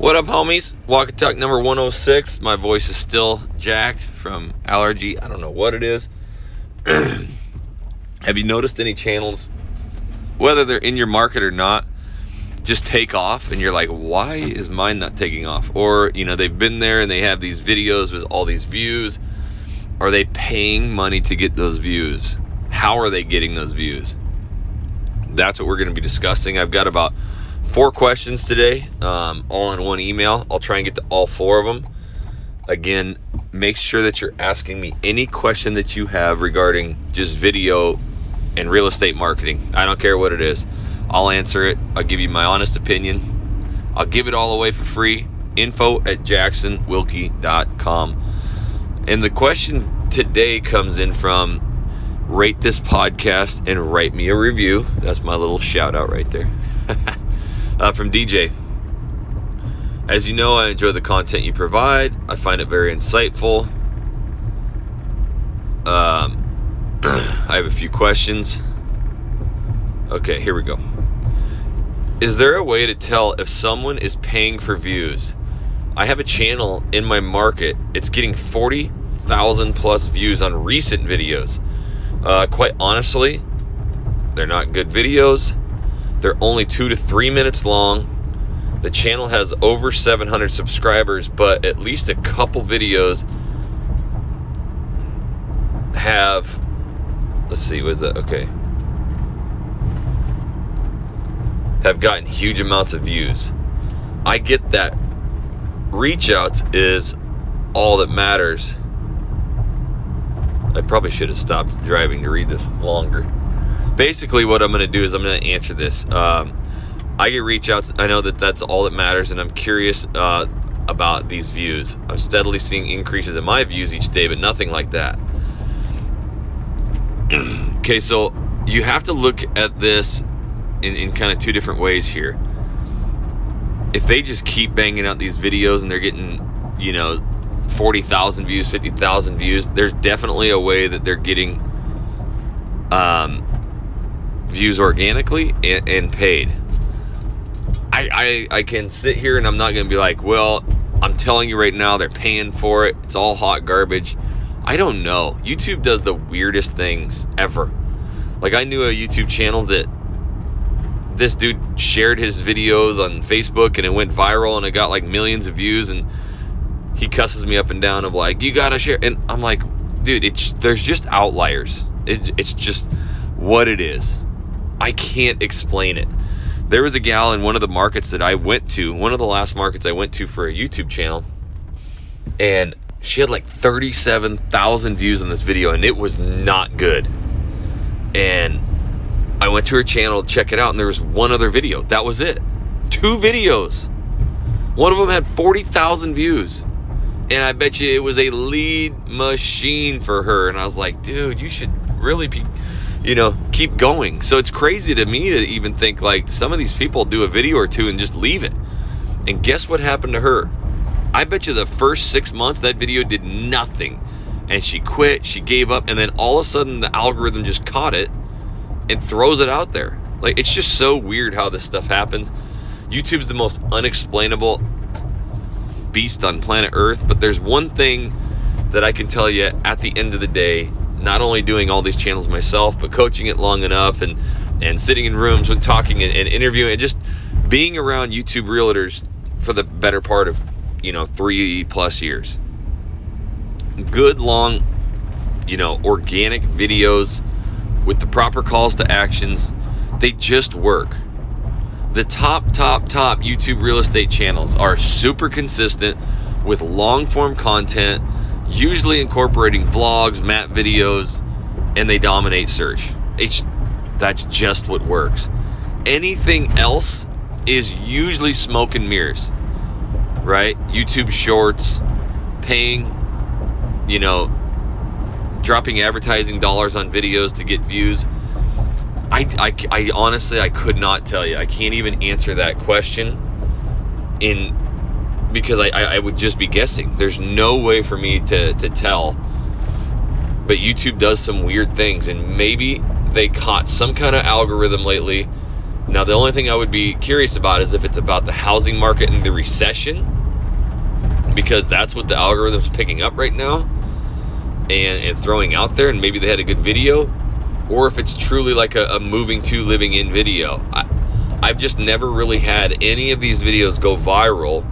What up, homies? Walk and Talk number 106. My voice is still jacked from allergy. I don't know what it is. Have you noticed any channels, whether they're in your market or not, just take off and you're like, why is mine not taking off? Or, you know, they've been there and they have these videos with all these views. Are they paying money to get those views? How are they getting those views? That's what we're going to be discussing. I've got about four questions today, um, all in one email. I'll try and get to all four of them. Again, make sure that you're asking me any question that you have regarding just video and real estate marketing. I don't care what it is. I'll answer it. I'll give you my honest opinion. I'll give it all away for free. Info at jacksonwilkey.com. And the question today comes in from rate this podcast and write me a review. That's my little shout out right there. uh, from DJ. As you know, I enjoy the content you provide. I find it very insightful. Um, I have a few questions. Okay, here we go. Is there a way to tell if someone is paying for views? I have a channel in my market. It's getting 40,000 plus views on recent videos. Uh, quite honestly, they're not good videos. They're only two to three minutes long. The channel has over 700 subscribers, but at least a couple videos have. Let's see, was that okay? Have gotten huge amounts of views. I get that reach outs is all that matters. I probably should have stopped driving to read this longer basically what I'm going to do is I'm going to answer this. Um, I get reach outs. I know that that's all that matters, and I'm curious uh, about these views. I'm steadily seeing increases in my views each day, but nothing like that. okay, so you have to look at this in, in kind of two different ways here. If they just keep banging out these videos and they're getting, you know, 40,000 views, 50,000 views, there's definitely a way that they're getting um, views organically and, and paid. I, I, I can sit here and I'm not going to be like, well, I'm telling you right now, they're paying for it. It's all hot garbage. I don't know. YouTube does the weirdest things ever. Like, I knew a YouTube channel that this dude shared his videos on Facebook and it went viral and it got like millions of views. And he cusses me up and down of like, you got to share. And I'm like, dude, it's, there's just outliers. It, it's just what it is. I can't explain it. There was a gal in one of the markets that I went to, one of the last markets I went to for a YouTube channel, and she had like 37,000 views on this video, and it was not good. And I went to her channel to check it out, and there was one other video. That was it. Two videos. One of them had 40,000 views. And I bet you it was a lead machine for her. And I was like, dude, you should really be you know, keep going. So it's crazy to me to even think like some of these people do a video or two and just leave it. And guess what happened to her? I bet you the first six months that video did nothing. And she quit, she gave up, and then all of a sudden the algorithm just caught it and throws it out there. Like it's just so weird how this stuff happens. YouTube's the most unexplainable beast on planet Earth, but there's one thing that I can tell you at the end of the day not only doing all these channels myself, but coaching it long enough and and sitting in rooms with talking and, and interviewing and just being around YouTube realtors for the better part of you know three plus years. Good long, you know, organic videos with the proper calls to actions. They just work. The top, top, top YouTube real estate channels are super consistent with long form content usually incorporating vlogs, map videos, and they dominate search. It's that's just what works. Anything else is usually smoke and mirrors. Right? YouTube shorts, paying, you know, dropping advertising dollars on videos to get views. I, I, I honestly I could not tell you. I can't even answer that question in because I, I, I would just be guessing. There's no way for me to, to tell. But YouTube does some weird things, and maybe they caught some kind of algorithm lately Now, the only thing I would be curious about is if it's about the housing market and the recession, because that's what the algorithm's picking up right now and, and throwing out there, and maybe they had a good video, or if it's truly like a, a moving to living in video. I, I've just never really had any of these videos go viral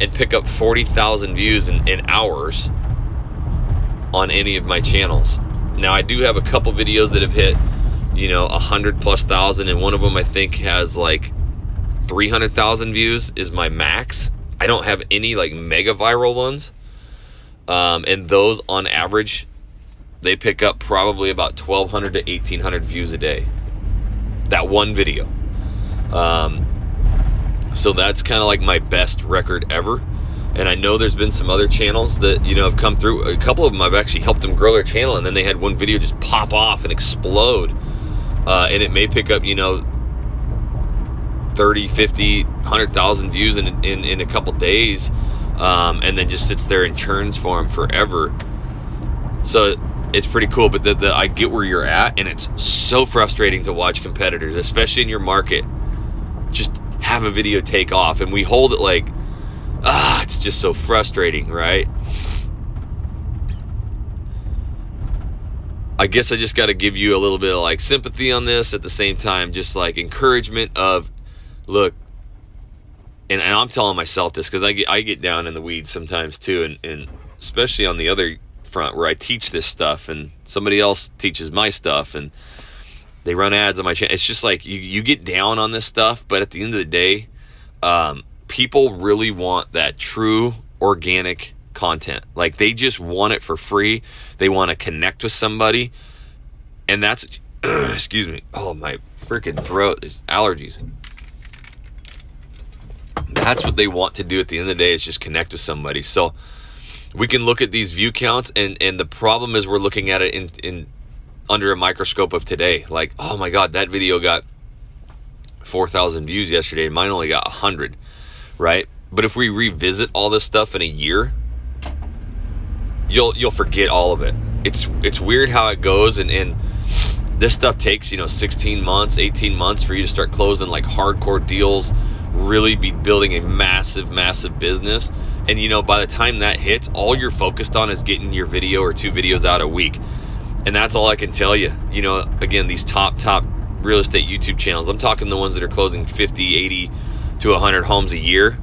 and pick up 40,000 views in, in hours on any of my channels. Now, I do have a couple videos that have hit, you know, 100 plus thousand, and one of them I think has like 300,000 views, is my max. I don't have any like mega viral ones. Um, and those on average, they pick up probably about 1,200 to 1,800 views a day. That one video. Um, so that's kind of like my best record ever. And I know there's been some other channels that, you know, have come through. A couple of them I've actually helped them grow their channel, and then they had one video just pop off and explode. Uh, and it may pick up, you know, 30, 50, 100,000 views in, in, in a couple days. Um, and then just sits there and churns for them forever. So it's pretty cool. But the, the, I get where you're at, and it's so frustrating to watch competitors, especially in your market, just have a video take off, and we hold it like, ah, it's just so frustrating, right? I guess I just got to give you a little bit of like sympathy on this at the same time, just like encouragement of, look, and, and I'm telling myself this because I get I get down in the weeds sometimes too, and, and especially on the other front where I teach this stuff and somebody else teaches my stuff and they run ads on my channel. It's just like you, you get down on this stuff, but at the end of the day, um, people really want that true organic content. Like they just want it for free. They want to connect with somebody. And that's, excuse me, oh, my freaking throat is allergies. That's what they want to do at the end of the day is just connect with somebody. So we can look at these view counts and, and the problem is we're looking at it in, in under a microscope of today. Like, oh my God, that video got 4,000 views yesterday mine only got 100, right? But if we revisit all this stuff in a year, you'll you'll forget all of it. It's it's weird how it goes and, and this stuff takes, you know, 16 months, 18 months for you to start closing like hardcore deals, really be building a massive, massive business. And you know, by the time that hits, all you're focused on is getting your video or two videos out a week. And that's all I can tell you. You know, again, these top, top real estate YouTube channels, I'm talking the ones that are closing 50, 80 to 100 homes a year.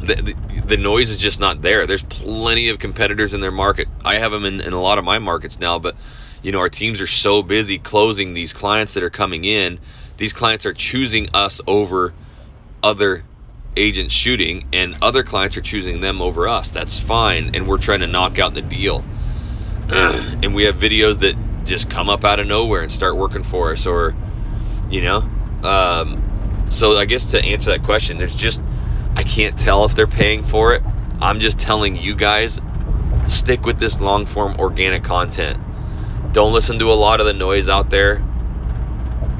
The, the, the noise is just not there. There's plenty of competitors in their market. I have them in, in a lot of my markets now, but you know, our teams are so busy closing these clients that are coming in. These clients are choosing us over other agents shooting, and other clients are choosing them over us. That's fine, and we're trying to knock out the deal. and we have videos that just come up out of nowhere and start working for us, or you know. Um, so I guess to answer that question, there's just I can't tell if they're paying for it. I'm just telling you guys, stick with this long form organic content. Don't listen to a lot of the noise out there.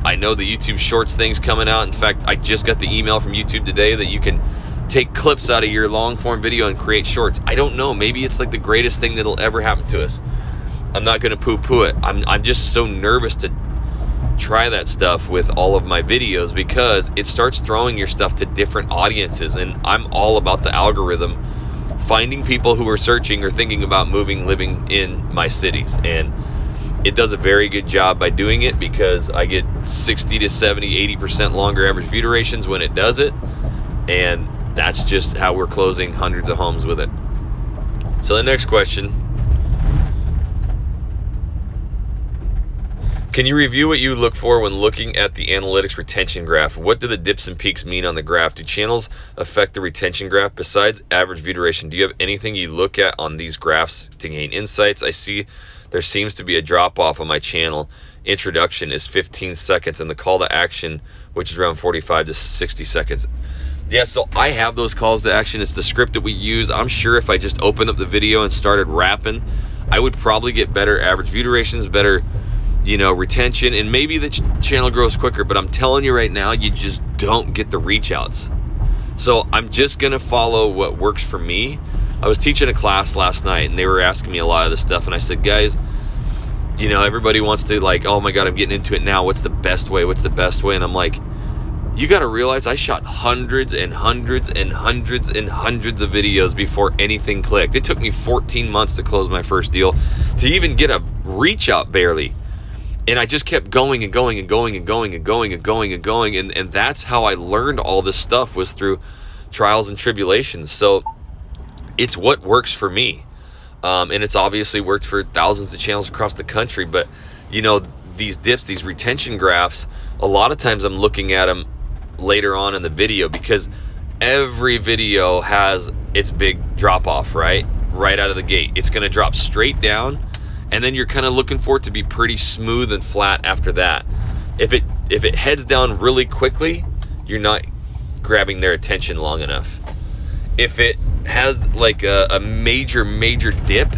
I know the YouTube Shorts thing's coming out. In fact, I just got the email from YouTube today that you can take clips out of your long form video and create shorts. I don't know. Maybe it's like the greatest thing that'll ever happen to us. I'm not going to poo poo it. I'm, I'm just so nervous to try that stuff with all of my videos because it starts throwing your stuff to different audiences. And I'm all about the algorithm finding people who are searching or thinking about moving, living in my cities. And it does a very good job by doing it because I get 60 to 70, 80% longer average view durations when it does it. And that's just how we're closing hundreds of homes with it. So the next question Can you review what you look for when looking at the analytics retention graph? What do the dips and peaks mean on the graph? Do channels affect the retention graph besides average view duration? Do you have anything you look at on these graphs to gain insights? I see there seems to be a drop off on my channel. Introduction is 15 seconds and the call to action, which is around 45 to 60 seconds. Yeah, so I have those calls to action. It's the script that we use. I'm sure if I just opened up the video and started rapping, I would probably get better average view durations, better you know, retention, and maybe the ch- channel grows quicker. But I'm telling you right now, you just don't get the reach outs. So I'm just going to follow what works for me. I was teaching a class last night and they were asking me a lot of this stuff. And I said, guys, You know, everybody wants to like, oh my god, I'm getting into it now. What's the best way? What's the best way? And I'm like, you got to realize I shot hundreds and hundreds and hundreds and hundreds of videos before anything clicked. It took me 14 months to close my first deal, to even get a reach out barely. And I just kept going and going and going and going and going and going and going. And, and that's how I learned all this stuff was through trials and tribulations. So it's what works for me. Um, and it's obviously worked for thousands of channels across the country. But, you know, these dips, these retention graphs, a lot of times I'm looking at them later on in the video because every video has its big drop off, right? Right out of the gate. It's going to drop straight down and then you're kind of looking for it to be pretty smooth and flat after that. If it if it heads down really quickly, you're not grabbing their attention long enough. If it has like a, a major major dip,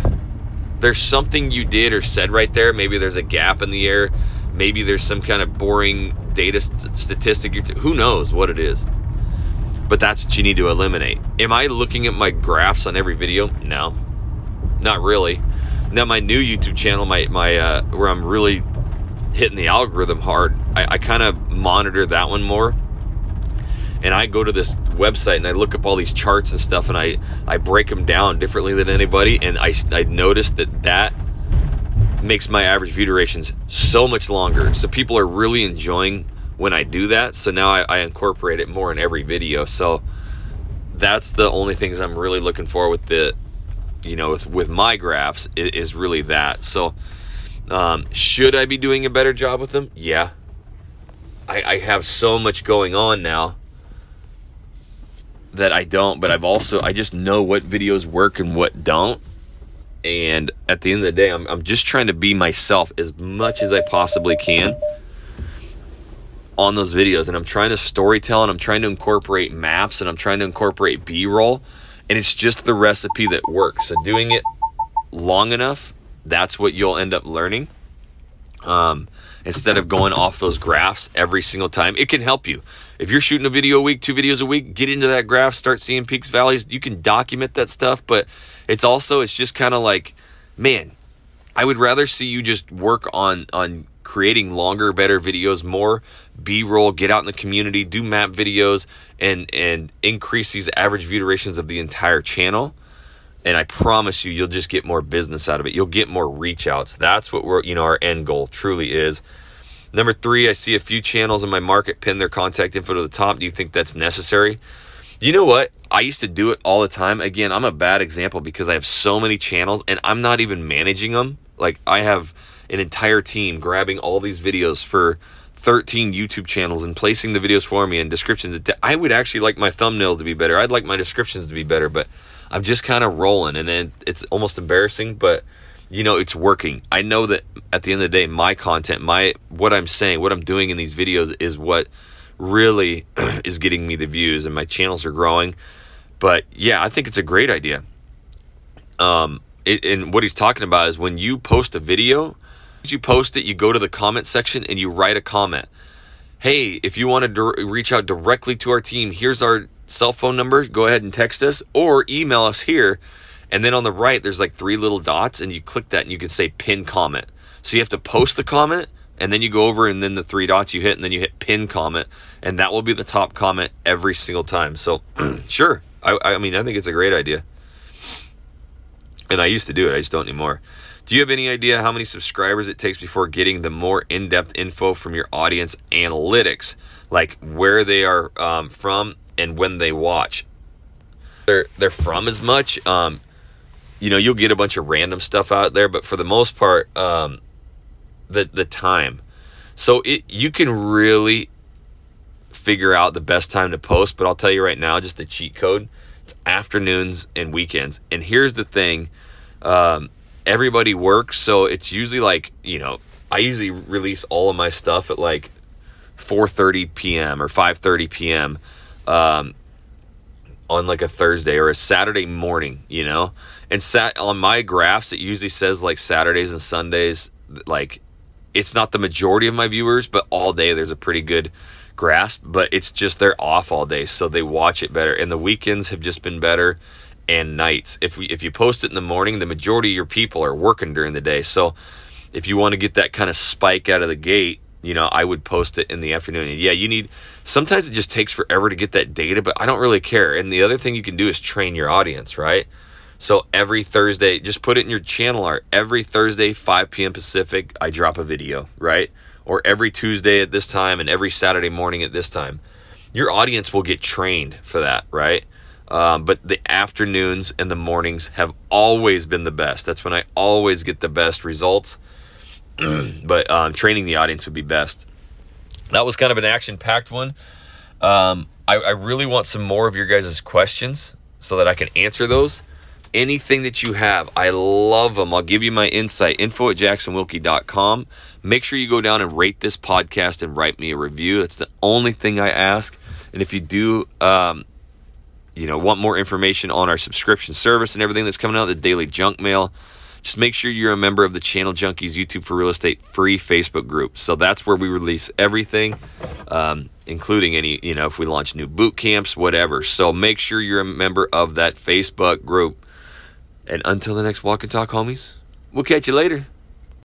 there's something you did or said right there. Maybe there's a gap in the air. Maybe there's some kind of boring data st- statistic. T- who knows what it is? But that's what you need to eliminate. Am I looking at my graphs on every video? No, not really. Now my new YouTube channel, my my uh, where I'm really hitting the algorithm hard. I, I kind of monitor that one more. And I go to this website and I look up all these charts and stuff, and I I break them down differently than anybody. And I I noticed that that makes my average view durations so much longer. So people are really enjoying when I do that. So now I, I, incorporate it more in every video. So that's the only things I'm really looking for with the, you know, with, with my graphs is, is really that. So um, should I be doing a better job with them? Yeah. I, I have so much going on now that I don't, but I've also, I just know what videos work and what don't and at the end of the day, I'm, I'm just trying to be myself as much as I possibly can on those videos. And I'm trying to storytell and I'm trying to incorporate maps and I'm trying to incorporate B roll. And it's just the recipe that works. So doing it long enough, that's what you'll end up learning. Um, instead of going off those graphs every single time, it can help you. If you're shooting a video a week, two videos a week, get into that graph, start seeing peaks, valleys. You can document that stuff, but it's also it's just kind of like, man, I would rather see you just work on on creating longer, better videos, more B-roll, get out in the community, do map videos, and and increase these average view durations of the entire channel. And I promise you, you'll just get more business out of it. You'll get more reach outs. That's what we're, you know, our end goal truly is. Number three, I see a few channels in my market pin their contact info to the top. Do you think that's necessary? You know what? I used to do it all the time. Again, I'm a bad example because I have so many channels and I'm not even managing them. Like, I have an entire team grabbing all these videos for 13 YouTube channels and placing the videos for me and descriptions. I would actually like my thumbnails to be better. I'd like my descriptions to be better, but I'm just kind of rolling and then it's almost embarrassing, but you know it's working. I know that at the end of the day my content my what i'm saying what i'm doing in these videos is what really is getting me the views and my channels are growing. But yeah i think it's a great idea. Um it, and what he's talking about is when you post a video you post it you go to the comment section and you write a comment. Hey if you want to reach out directly to our team here's our cell phone number go ahead and text us or email us here and then on the right, there's like three little dots, and you click that and you can say pin comment. So you have to post the comment, and then you go over, and then the three dots you hit, and then you hit pin comment, and that will be the top comment every single time. So, sure. I, I mean, I think it's a great idea. And I used to do it, I just don't anymore. Do you have any idea how many subscribers it takes before getting the more in depth info from your audience analytics, like where they are um, from and when they watch? They're they're from as much. Um, you know, you'll get a bunch of random stuff out there, but for the most part, um, the the time. So it you can really figure out the best time to post, but I'll tell you right now, just the cheat code. It's afternoons and weekends. And here's the thing. Um, everybody works, so it's usually like, you know, I usually release all of my stuff at like 4:30 p.m. or 5:30 p.m. Um, on like a Thursday or a Saturday morning, you know? And sat on my graphs, it usually says like Saturdays and Sundays, like it's not the majority of my viewers, but all day there's a pretty good grasp, but it's just they're off all day, so they watch it better. And the weekends have just been better and nights. If we if you post it in the morning, the majority of your people are working during the day. So if you want to get that kind of spike out of the gate, you know, I would post it in the afternoon. And yeah, you need sometimes it just takes forever to get that data, but I don't really care. And the other thing you can do is train your audience, right? So every Thursday, just put it in your channel art. Every Thursday, 5 p.m. Pacific, I drop a video, right? Or every Tuesday at this time and every Saturday morning at this time. Your audience will get trained for that, right? Um, but the afternoons and the mornings have always been the best. That's when I always get the best results. but um, training the audience would be best. That was kind of an action packed one. Um, I, I, really want some more of your guys' questions so that I can answer those. Anything that you have, I love them. I'll give you my insight info at jacksonwilkey.com. Make sure you go down and rate this podcast and write me a review. That's the only thing I ask. And if you do, um, you know, want more information on our subscription service and everything that's coming out, the daily junk mail, just make sure you're a member of the Channel Junkies YouTube for Real Estate free Facebook group. So that's where we release everything, um, including any, you know, if we launch new boot camps, whatever. So make sure you're a member of that Facebook group. And until the next Walk and Talk, homies, we'll catch you later.